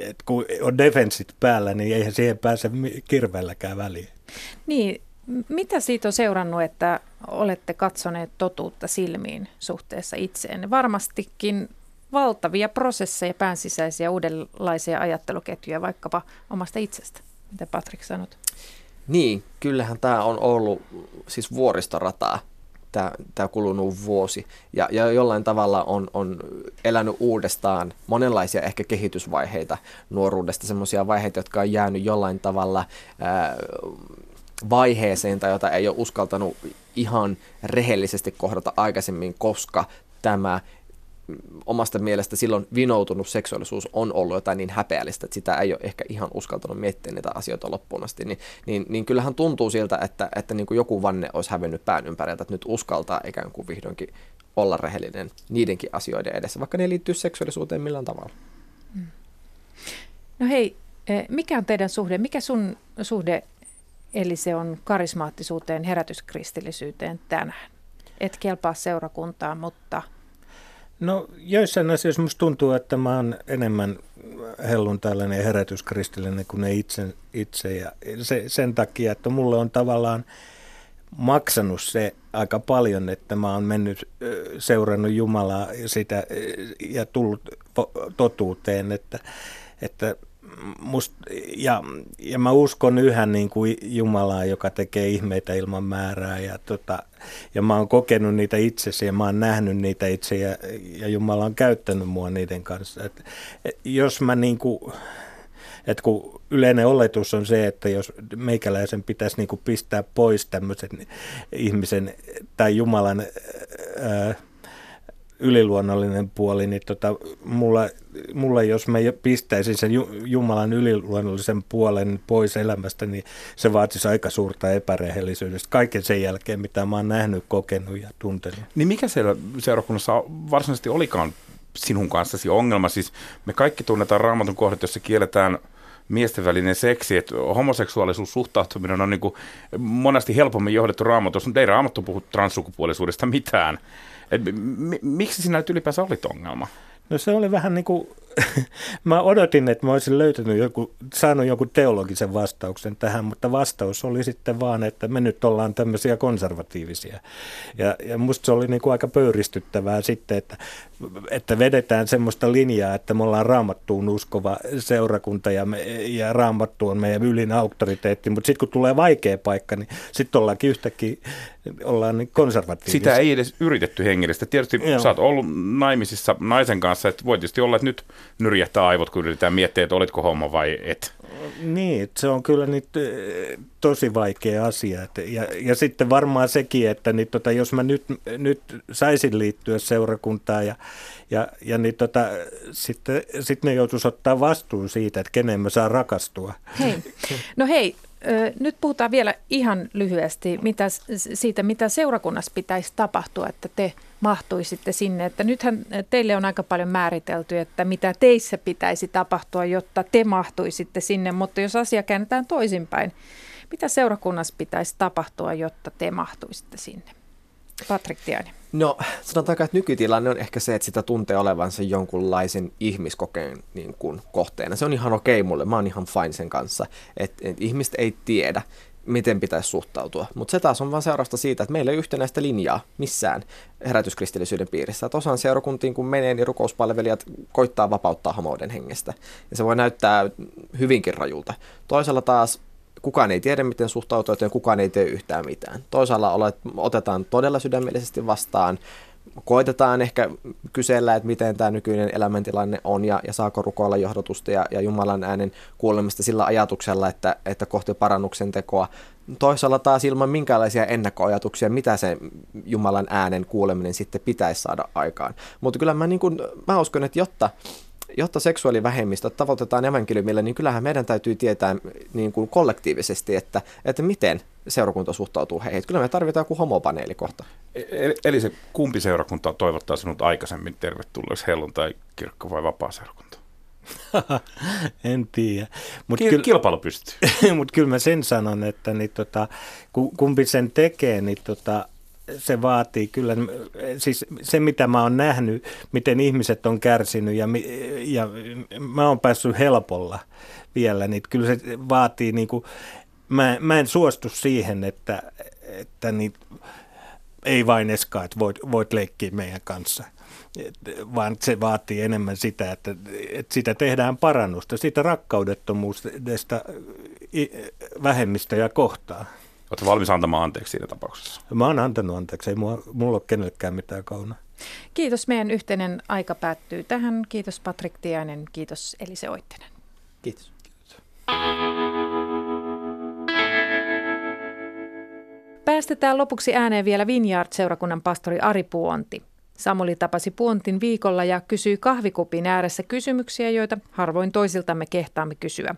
et kun on defensit päällä, niin eihän siihen pääse kirveelläkään väliin. Niin, mitä siitä on seurannut, että olette katsoneet totuutta silmiin suhteessa itseenne? Varmastikin valtavia prosesseja, päänsisäisiä uudenlaisia ajatteluketjuja vaikkapa omasta itsestä. Mitä Patrik sanot? Niin, kyllähän tämä on ollut siis vuoristorataa tämä, tämä kulunut vuosi. Ja, ja jollain tavalla on, on elänyt uudestaan monenlaisia ehkä kehitysvaiheita nuoruudesta, semmoisia vaiheita, jotka on jäänyt jollain tavalla ää, vaiheeseen tai jota ei ole uskaltanut ihan rehellisesti kohdata aikaisemmin, koska tämä omasta mielestä silloin vinoutunut seksuaalisuus on ollut jotain niin häpeällistä, että sitä ei ole ehkä ihan uskaltanut miettiä niitä asioita loppuun asti, niin, niin, niin kyllähän tuntuu siltä, että, että niin kuin joku vanne olisi hävennyt pään ympäriltä, että nyt uskaltaa ikään kuin vihdoinkin olla rehellinen niidenkin asioiden edessä, vaikka ne liittyy seksuaalisuuteen millään tavalla. No hei, eh, mikä on teidän suhde, mikä sun suhde, eli se on karismaattisuuteen, herätyskristillisyyteen tänään? Et kelpaa seurakuntaan, mutta No joissain asioissa musta tuntuu, että mä oon enemmän hellun tällainen herätyskristillinen kuin ne itse, itse ja se, sen takia, että mulle on tavallaan maksanut se aika paljon, että mä oon mennyt seurannut Jumalaa sitä ja tullut totuuteen, että, että must, ja, ja mä uskon yhä niin kuin Jumalaa, joka tekee ihmeitä ilman määrää ja, tota, ja mä oon kokenut niitä itsesi ja mä oon nähnyt niitä itse ja, ja Jumala on käyttänyt mua niiden kanssa. Et, et, jos mä niin kuin, et kun yleinen oletus on se, että jos meikäläisen pitäisi niin kuin pistää pois tämmöisen ihmisen tai Jumalan ää, yliluonnollinen puoli, niin tota, mulla, mulla, jos mä pistäisin sen Jumalan yliluonnollisen puolen pois elämästä, niin se vaatisi aika suurta epärehellisyydestä kaiken sen jälkeen, mitä mä oon nähnyt, kokenut ja tuntenut. Niin mikä siellä seurakunnassa varsinaisesti olikaan sinun kanssasi ongelma? Siis me kaikki tunnetaan raamatun kohdat, jossa kielletään miesten välinen seksi, että homoseksuaalisuus suhtautuminen on niin kuin monesti helpommin johdettu raamatussa, mutta ei raamattu puhu transsukupuolisuudesta mitään. Et miksi sinä nyt ylipäänsä olit ongelma? No se oli vähän niin kuin, mä odotin, että mä olisin löytänyt joku, saanut jonkun teologisen vastauksen tähän, mutta vastaus oli sitten vaan, että me nyt ollaan tämmöisiä konservatiivisia. Ja, ja musta se oli niin kuin aika pöyristyttävää sitten, että, että vedetään semmoista linjaa, että me ollaan raamattuun uskova seurakunta ja, me, ja raamattu on meidän ylin auktoriteetti, mutta sitten kun tulee vaikea paikka, niin sitten ollaankin yhtäkkiä ollaan niin konservatiivisia. Sitä ei edes yritetty hengellistä. Tietysti Joo. sä oot ollut naimisissa naisen kanssa, että voi tietysti olla, että nyt nyrjähtää aivot, kun yritetään miettiä, että olitko homma vai et. Niin, se on kyllä nyt tosi vaikea asia. Ja, ja sitten varmaan sekin, että niin tota, jos mä nyt, nyt saisin liittyä seurakuntaan ja, ja, ja niin tota, sitten sit ne joutuisi ottaa vastuun siitä, että kenen mä saan rakastua. Hei. No hei, nyt puhutaan vielä ihan lyhyesti mitä, siitä, mitä seurakunnassa pitäisi tapahtua, että te mahtuisitte sinne. Että nythän teille on aika paljon määritelty, että mitä teissä pitäisi tapahtua, jotta te mahtuisitte sinne, mutta jos asia käännetään toisinpäin, mitä seurakunnassa pitäisi tapahtua, jotta te mahtuisitte sinne? Patrik Tiainen. No sanotaanko, että nykytilanne on ehkä se, että sitä tuntee olevansa jonkunlaisen ihmiskokeen niin kuin, kohteena. Se on ihan okei okay mulle, mä oon ihan fine sen kanssa, että et ihmiset ei tiedä, miten pitäisi suhtautua. Mutta se taas on vain seurausta siitä, että meillä ei yhtenäistä linjaa missään herätyskristillisyyden piirissä. Että osaan seurakuntiin, kun menee, niin rukouspalvelijat koittaa vapauttaa hamouden hengestä. Ja se voi näyttää hyvinkin rajulta. Toisella taas kukaan ei tiedä, miten suhtautua, joten kukaan ei tee yhtään mitään. Toisaalla otetaan todella sydämellisesti vastaan, koitetaan ehkä kysellä, että miten tämä nykyinen elämäntilanne on ja, ja saako rukoilla johdotusta ja, ja Jumalan äänen kuulemista sillä ajatuksella, että, että kohti parannuksen tekoa. Toisaalla taas ilman minkäänlaisia ennakkoajatuksia, mitä se Jumalan äänen kuuleminen sitten pitäisi saada aikaan. Mutta kyllä mä, niin kun, mä uskon, että jotta jotta seksuaalivähemmistöt tavoitetaan evankeliumilla, niin kyllähän meidän täytyy tietää niin kollektiivisesti, että, että miten seurakunta suhtautuu heihin. Kyllä me tarvitaan joku homopaneeli kohta. Eli, eli se kumpi seurakunta toivottaa sinut aikaisemmin tervetulleeksi helluntai kirkko vai vapaa seurakunta? en tiedä. Mutta Ki- kyllä, kilpailu pystyy. mut kyllä mä sen sanon, että niin tota, ku- kumpi sen tekee, niin tota, se vaatii kyllä, siis se mitä mä oon nähnyt, miten ihmiset on kärsinyt ja, ja mä oon päässyt helpolla vielä, niin kyllä se vaatii niin kuin, mä, mä en suostu siihen, että, että niin, ei vain Eska, että voit, voit leikkiä meidän kanssa. Et, vaan se vaatii enemmän sitä, että, että sitä tehdään parannusta, siitä rakkaudettomuudesta vähemmistöjä kohtaan. Oletko valmis antamaan anteeksi siinä tapauksessa? Mä oon antanut anteeksi, ei mulla, mulla ole kenellekään mitään kaunaa. Kiitos. Meidän yhteinen aika päättyy tähän. Kiitos Patrik Tiainen, kiitos Elise Oittinen. Kiitos. Päästetään lopuksi ääneen vielä Vineyard-seurakunnan pastori Ari Puonti. Samuli tapasi Puontin viikolla ja kysyi kahvikupin ääressä kysymyksiä, joita harvoin toisiltamme kehtaamme kysyä.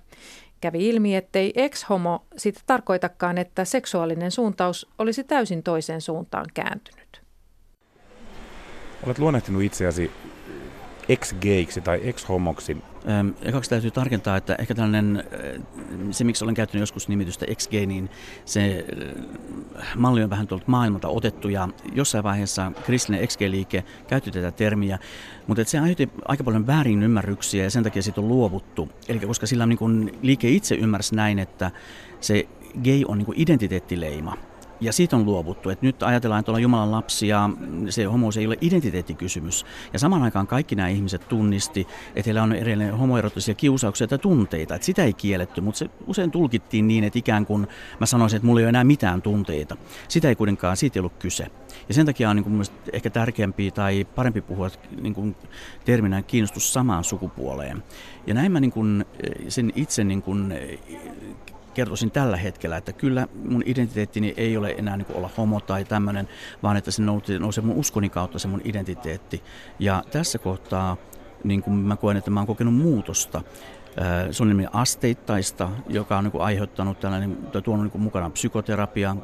Kävi ilmi, ettei ex-homo sitä tarkoitakaan, että seksuaalinen suuntaus olisi täysin toiseen suuntaan kääntynyt. Olet luonnehtinut itseäsi ex-geiksi tai ex-homoksi. Ekaksi täytyy tarkentaa, että ehkä tällainen, se miksi olen käyttänyt joskus nimitystä ex niin se malli on vähän tuolta maailmalta otettu ja jossain vaiheessa kristillinen ex liike käytti tätä termiä, mutta se aiheutti aika paljon väärin ymmärryksiä ja sen takia siitä on luovuttu. Eli koska sillä niin kun liike itse ymmärsi näin, että se gay on niin identiteettileima. Ja siitä on luovuttu, että nyt ajatellaan, että ollaan Jumalan lapsi ja se homous ei ole identiteettikysymys. Ja samaan aikaan kaikki nämä ihmiset tunnisti, että heillä on edelleen homoerottisia kiusauksia tai tunteita. Että sitä ei kielletty, mutta se usein tulkittiin niin, että ikään kuin mä sanoisin, että mulla ei ole enää mitään tunteita. Sitä ei kuitenkaan, siitä ei ollut kyse. Ja sen takia on niin kuin ehkä tärkeämpi tai parempi puhua niin kuin terminä kiinnostus samaan sukupuoleen. Ja näin mä niin kuin sen itse niin kuin kertoisin tällä hetkellä, että kyllä mun identiteettini ei ole enää niin olla homo tai tämmöinen, vaan että se nousee, mun uskoni kautta se mun identiteetti. Ja tässä kohtaa niin kuin mä koen, että mä oon kokenut muutosta. Se on nimenomaan asteittaista, joka on niin kuin aiheuttanut tällainen, tai tuonut niin kuin mukana psykoterapia,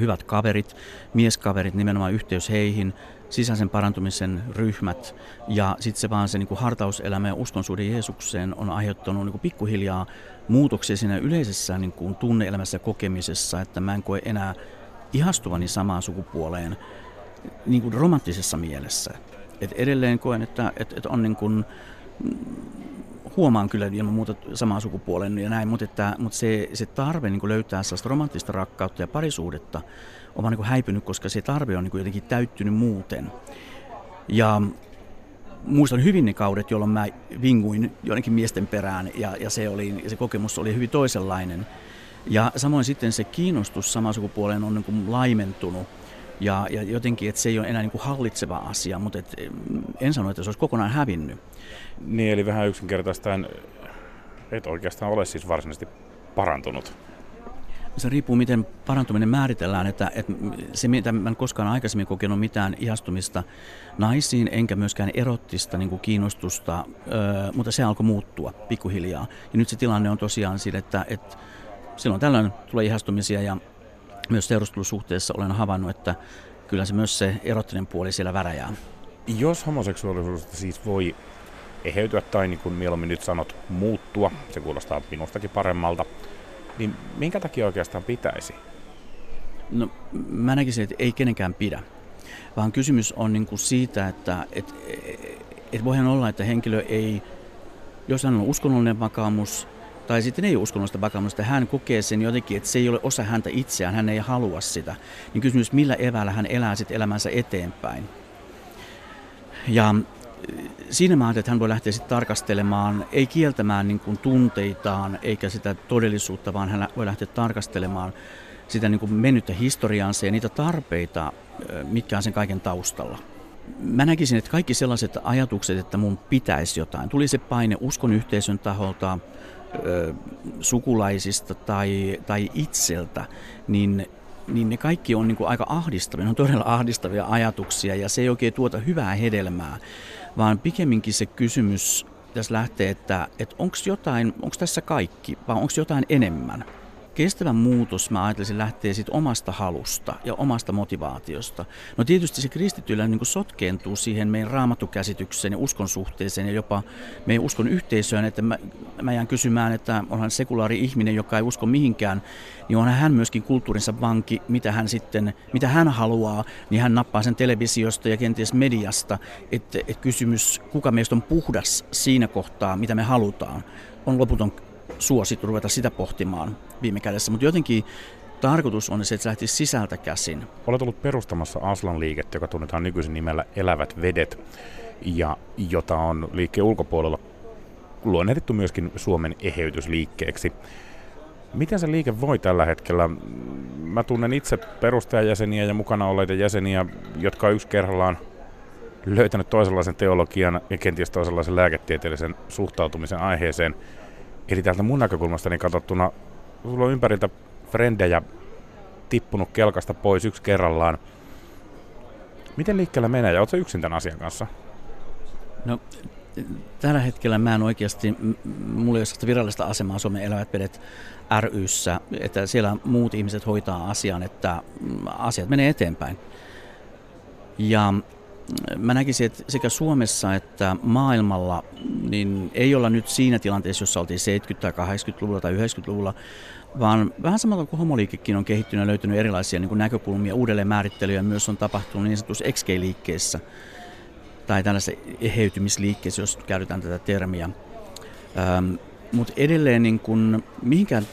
hyvät kaverit, mieskaverit, nimenomaan yhteys heihin, sisäisen parantumisen ryhmät ja sitten se vaan se niin hartauselämä ja uskonsuhde Jeesukseen on aiheuttanut niin pikkuhiljaa muutoksia siinä yleisessä niin kuin tunneelämässä kokemisessa, että mä en koe enää ihastuvani samaan sukupuoleen niin kuin romanttisessa mielessä. Et edelleen koen, että, että, että on niin kuin, huomaan kyllä ilman muuta samaa sukupuolen ja näin, mutta, että, mutta se, se tarve niin löytää sellaista romanttista rakkautta ja parisuudetta on vaan niin häipynyt, koska se tarve on niin jotenkin täyttynyt muuten. Ja muistan hyvin ne kaudet, jolloin mä vinguin joidenkin miesten perään ja, ja se, oli, se kokemus oli hyvin toisenlainen. Ja samoin sitten se kiinnostus samaan sukupuoleen on niin kuin laimentunut ja, ja jotenkin, että se ei ole enää niin kuin hallitseva asia, mutta et, en sano, että se olisi kokonaan hävinnyt. Niin, eli vähän yksinkertaistaan et oikeastaan ole siis varsinaisesti parantunut. Se riippuu, miten parantuminen määritellään. Että, että se, mitä mä en koskaan aikaisemmin kokenut mitään ihastumista naisiin, enkä myöskään erottista niin kuin kiinnostusta, öö, mutta se alkoi muuttua pikkuhiljaa. Ja nyt se tilanne on tosiaan siinä, että, että silloin tällöin tulee ihastumisia ja myös seurustelusuhteessa olen havainnut, että kyllä se myös se erottinen puoli siellä väräjää. Jos homoseksuaalisuudesta siis voi eheytyä tai niin kuin mieluummin nyt sanot muuttua, se kuulostaa minustakin paremmalta, niin minkä takia oikeastaan pitäisi? No mä näkisin, että ei kenenkään pidä, vaan kysymys on niin kuin siitä, että et, et voihan olla, että henkilö ei, jos hän on uskonnollinen vakaumus, tai sitten ei ole uskonnollista vakaumusta, hän kokee sen jotenkin, että se ei ole osa häntä itseään, hän ei halua sitä, niin kysymys, millä evällä hän elää sitten elämänsä eteenpäin. Ja siinä mä ajattelin, että hän voi lähteä sitten tarkastelemaan, ei kieltämään niin kuin tunteitaan eikä sitä todellisuutta, vaan hän voi lähteä tarkastelemaan sitä niin kuin mennyttä historiaansa ja niitä tarpeita, mitkä on sen kaiken taustalla. Mä näkisin, että kaikki sellaiset ajatukset, että mun pitäisi jotain, tuli se paine uskon yhteisön taholta, sukulaisista tai, tai itseltä, niin, niin ne kaikki on niin kuin aika ahdistavia, ne on todella ahdistavia ajatuksia ja se ei oikein tuota hyvää hedelmää, vaan pikemminkin se kysymys tässä lähtee, että, että onko jotain, onko tässä kaikki vai onko jotain enemmän. Kestävä muutos, mä ajattelisin, lähtee siitä omasta halusta ja omasta motivaatiosta. No tietysti se kristityllä niin sotkeentuu siihen meidän raamatukäsitykseen ja uskon suhteeseen ja jopa meidän uskon yhteisöön, että mä, mä jään kysymään, että onhan sekulaari ihminen, joka ei usko mihinkään, niin onhan hän myöskin kulttuurinsa vanki, mitä hän sitten, mitä hän haluaa, niin hän nappaa sen televisiosta ja kenties mediasta, että, että kysymys, kuka meistä on puhdas siinä kohtaa, mitä me halutaan, on loputon suosittu ruveta sitä pohtimaan viime kädessä, mutta jotenkin tarkoitus on se, että se lähtisi sisältä käsin. Olet ollut perustamassa Aslan-liikettä, joka tunnetaan nykyisin nimellä Elävät vedet, ja jota on liikkeen ulkopuolella luonnehdittu myöskin Suomen eheytysliikkeeksi. Miten se liike voi tällä hetkellä? Mä tunnen itse perustajajäseniä ja mukana olleita jäseniä, jotka yksi kerrallaan löytänyt toisenlaisen teologian ja kenties toisenlaisen lääketieteellisen suhtautumisen aiheeseen. Eli täältä mun näkökulmastani katsottuna, sulla on ympäriltä frendejä tippunut kelkasta pois yksi kerrallaan. Miten liikkeellä menee ja oletko yksin tämän asian kanssa? No, tällä hetkellä mä en oikeasti, mulla ei ole virallista asemaa Suomen elävät vedet ryssä, että siellä muut ihmiset hoitaa asian, että asiat menee eteenpäin. Ja mä näkisin, että sekä Suomessa että maailmalla niin ei olla nyt siinä tilanteessa, jossa oltiin 70- tai 80-luvulla tai 90-luvulla, vaan vähän samalla kuin homoliikekin on kehittynyt ja löytynyt erilaisia niin kuin näkökulmia, uudelleen määrittelyjä myös on tapahtunut niin sanotussa XG-liikkeessä tai tällaisessa eheytymisliikkeessä, jos käytetään tätä termiä. Ähm, Mutta edelleen niin kun, mihinkään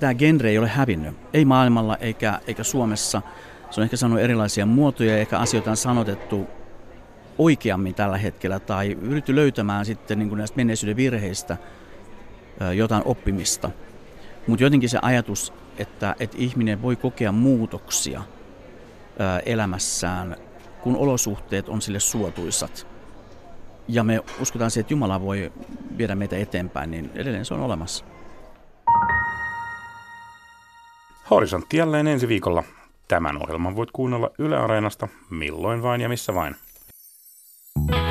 tämä genre ei ole hävinnyt, ei maailmalla eikä, eikä Suomessa. Se on ehkä saanut erilaisia muotoja ja ehkä asioita on sanotettu oikeammin tällä hetkellä tai yritetty löytämään sitten niin kuin näistä menneisyyden virheistä jotain oppimista. Mutta jotenkin se ajatus, että, että ihminen voi kokea muutoksia elämässään, kun olosuhteet on sille suotuisat. Ja me uskotaan siihen, että Jumala voi viedä meitä eteenpäin, niin edelleen se on olemassa. Horisontti jälleen ensi viikolla. Tämän ohjelman voit kuunnella Yle Areenasta milloin vain ja missä vain. thank you